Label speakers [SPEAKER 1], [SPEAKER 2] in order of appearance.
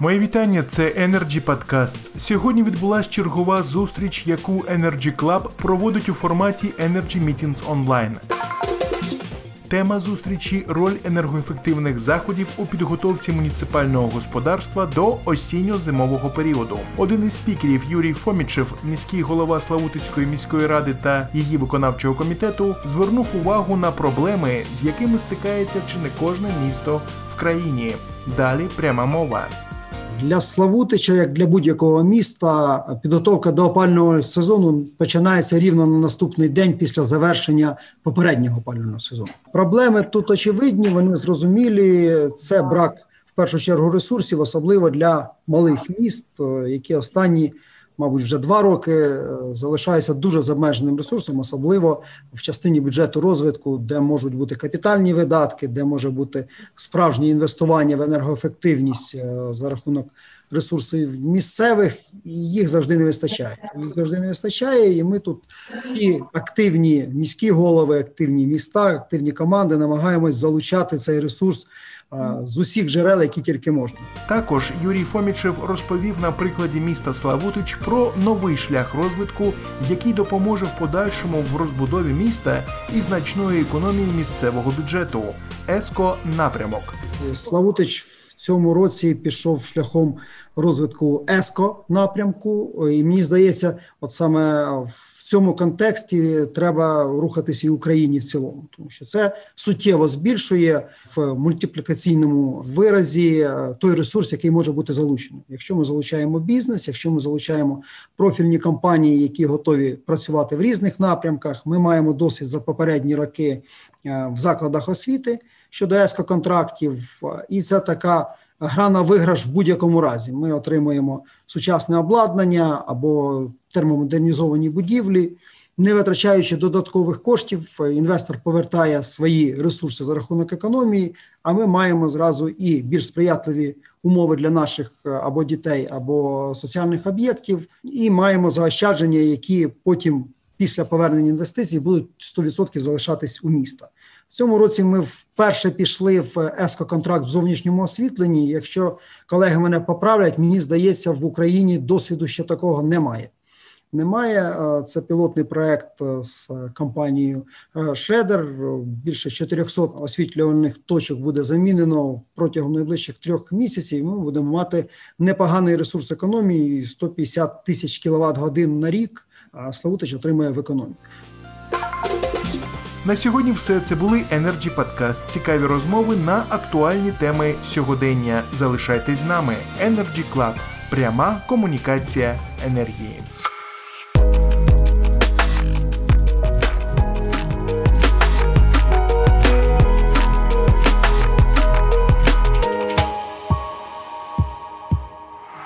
[SPEAKER 1] Моє вітання, це Energy Podcast. Сьогодні відбулася чергова зустріч, яку Energy Club проводить у форматі Energy Meetings Online. Тема зустрічі роль енергоефективних заходів у підготовці муніципального господарства до осінньо-зимового періоду. Один із спікерів Юрій Фомічев, міський голова Славутицької міської ради та її виконавчого комітету, звернув увагу на проблеми, з якими стикається чи не кожне місто в країні. Далі пряма мова.
[SPEAKER 2] Для Славутича, як для будь-якого міста, підготовка до опального сезону починається рівно на наступний день після завершення попереднього опального сезону. Проблеми тут очевидні, вони зрозумілі. Це брак в першу чергу ресурсів, особливо для малих міст, які останні мабуть, вже два роки залишаюся залишається дуже з обмеженим ресурсом, особливо в частині бюджету розвитку, де можуть бути капітальні видатки, де може бути справжнє інвестування в енергоефективність е, за рахунок ресурсів місцевих, і їх завжди не вистачає. Їх завжди не вистачає, і ми тут всі активні міські голови, активні міста, активні команди намагаємось залучати цей ресурс з усіх джерел, які тільки можна.
[SPEAKER 1] Також Юрій Фомічев розповів на прикладі міста Славутич про новий шлях розвитку, який допоможе в подальшому в розбудові міста і значної економії місцевого бюджету. Еско напрямок.
[SPEAKER 2] Славутич в цьому році пішов шляхом розвитку ЕСКО напрямку, і мені здається, от саме в цьому контексті треба рухатися і Україні в цілому, тому що це суттєво збільшує в мультиплікаційному виразі е, той ресурс, який може бути залучений. Якщо ми залучаємо бізнес, якщо ми залучаємо профільні компанії, які готові працювати в різних напрямках, ми маємо досвід за попередні роки е, в закладах освіти щодо ЕСКО контрактів, і це така гра на виграш в будь-якому разі. Ми отримуємо сучасне обладнання або термомодернізовані будівлі. Не витрачаючи додаткових коштів, інвестор повертає свої ресурси за рахунок економії. А ми маємо зразу і більш сприятливі умови для наших е, або дітей, або соціальних об'єктів, і маємо заощадження, які потім після повернення інвестицій будуть 100% залишатись у міста. В цьому році ми вперше пішли в ЕСКО-контракт в зовнішньому освітленні. Якщо колеги мене поправлять, мені здається, в Україні досвіду ще такого немає. Немає е, це пілотний проект е, з компанією Шредер. Більше 400 освітлювальних точок буде замінено протягом найближчих трьох місяців. Ми будемо мати непоганий ресурс економії 150 тисяч кВт годин на рік. А Славутич отримує в економіку.
[SPEAKER 1] На сьогодні все це були Energy Podcast. Цікаві розмови на актуальні теми сьогодення. Залишайтесь з нами. Energy Club. Пряма комунікація енергії.